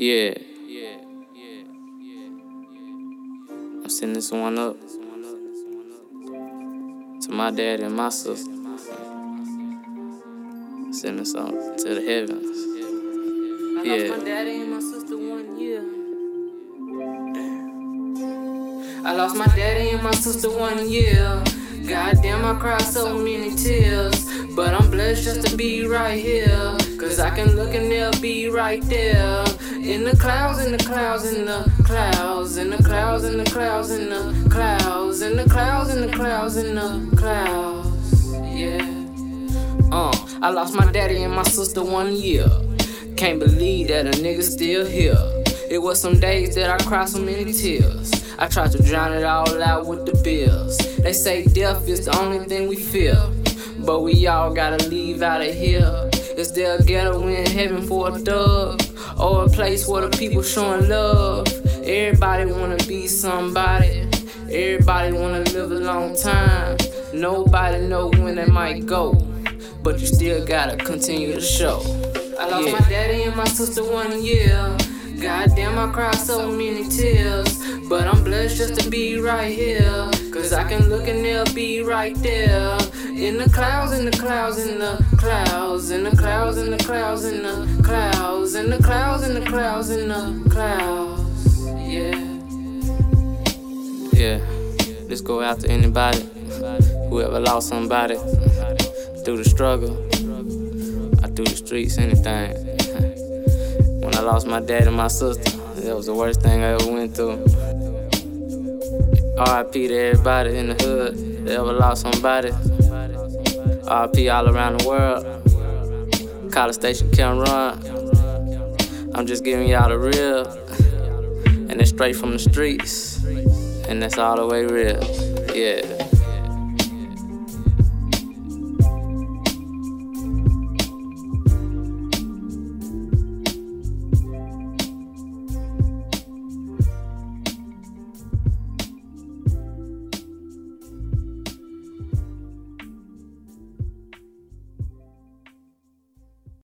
Yeah. I'm sending this one up to my dad and my sister. Sending this on to the heavens. Yeah. I lost my daddy and my sister one year. I lost my daddy and my sister one year. Goddamn, I cried so many tears. But I'm blessed just to be right here. Cause I can look and they'll be right there. In the clouds, in the clouds, in the clouds, in the clouds, in the clouds, in the clouds, in the clouds, in the clouds, in the clouds. Yeah. Uh, I lost my daddy and my sister one year. Can't believe that a nigga still here. It was some days that I cried so many tears. I tried to drown it all out with the bills. They say death is the only thing we fear. But we all gotta leave out of here. Is there a ghetto in heaven for a thug? Or a place where the people showing love? Everybody wanna be somebody. Everybody wanna live a long time. Nobody know when they might go. But you still gotta continue to show. I lost my daddy and my sister one year. Goddamn, I cried so many tears. But I'm blessed just to be right here. Cause I can look and they'll be right there. In the clouds, in the clouds, in the clouds, in the clouds, in the clouds, in the clouds, in the clouds, in the clouds, in the clouds. Yeah. Yeah. This go to anybody who ever lost somebody through the struggle or through the streets, anything. I lost my dad and my sister, that was the worst thing I ever went through. RIP to everybody in the hood that ever lost somebody. RIP all around the world. College Station can't run. I'm just giving y'all the real. And it's straight from the streets. And that's all the way real. Yeah.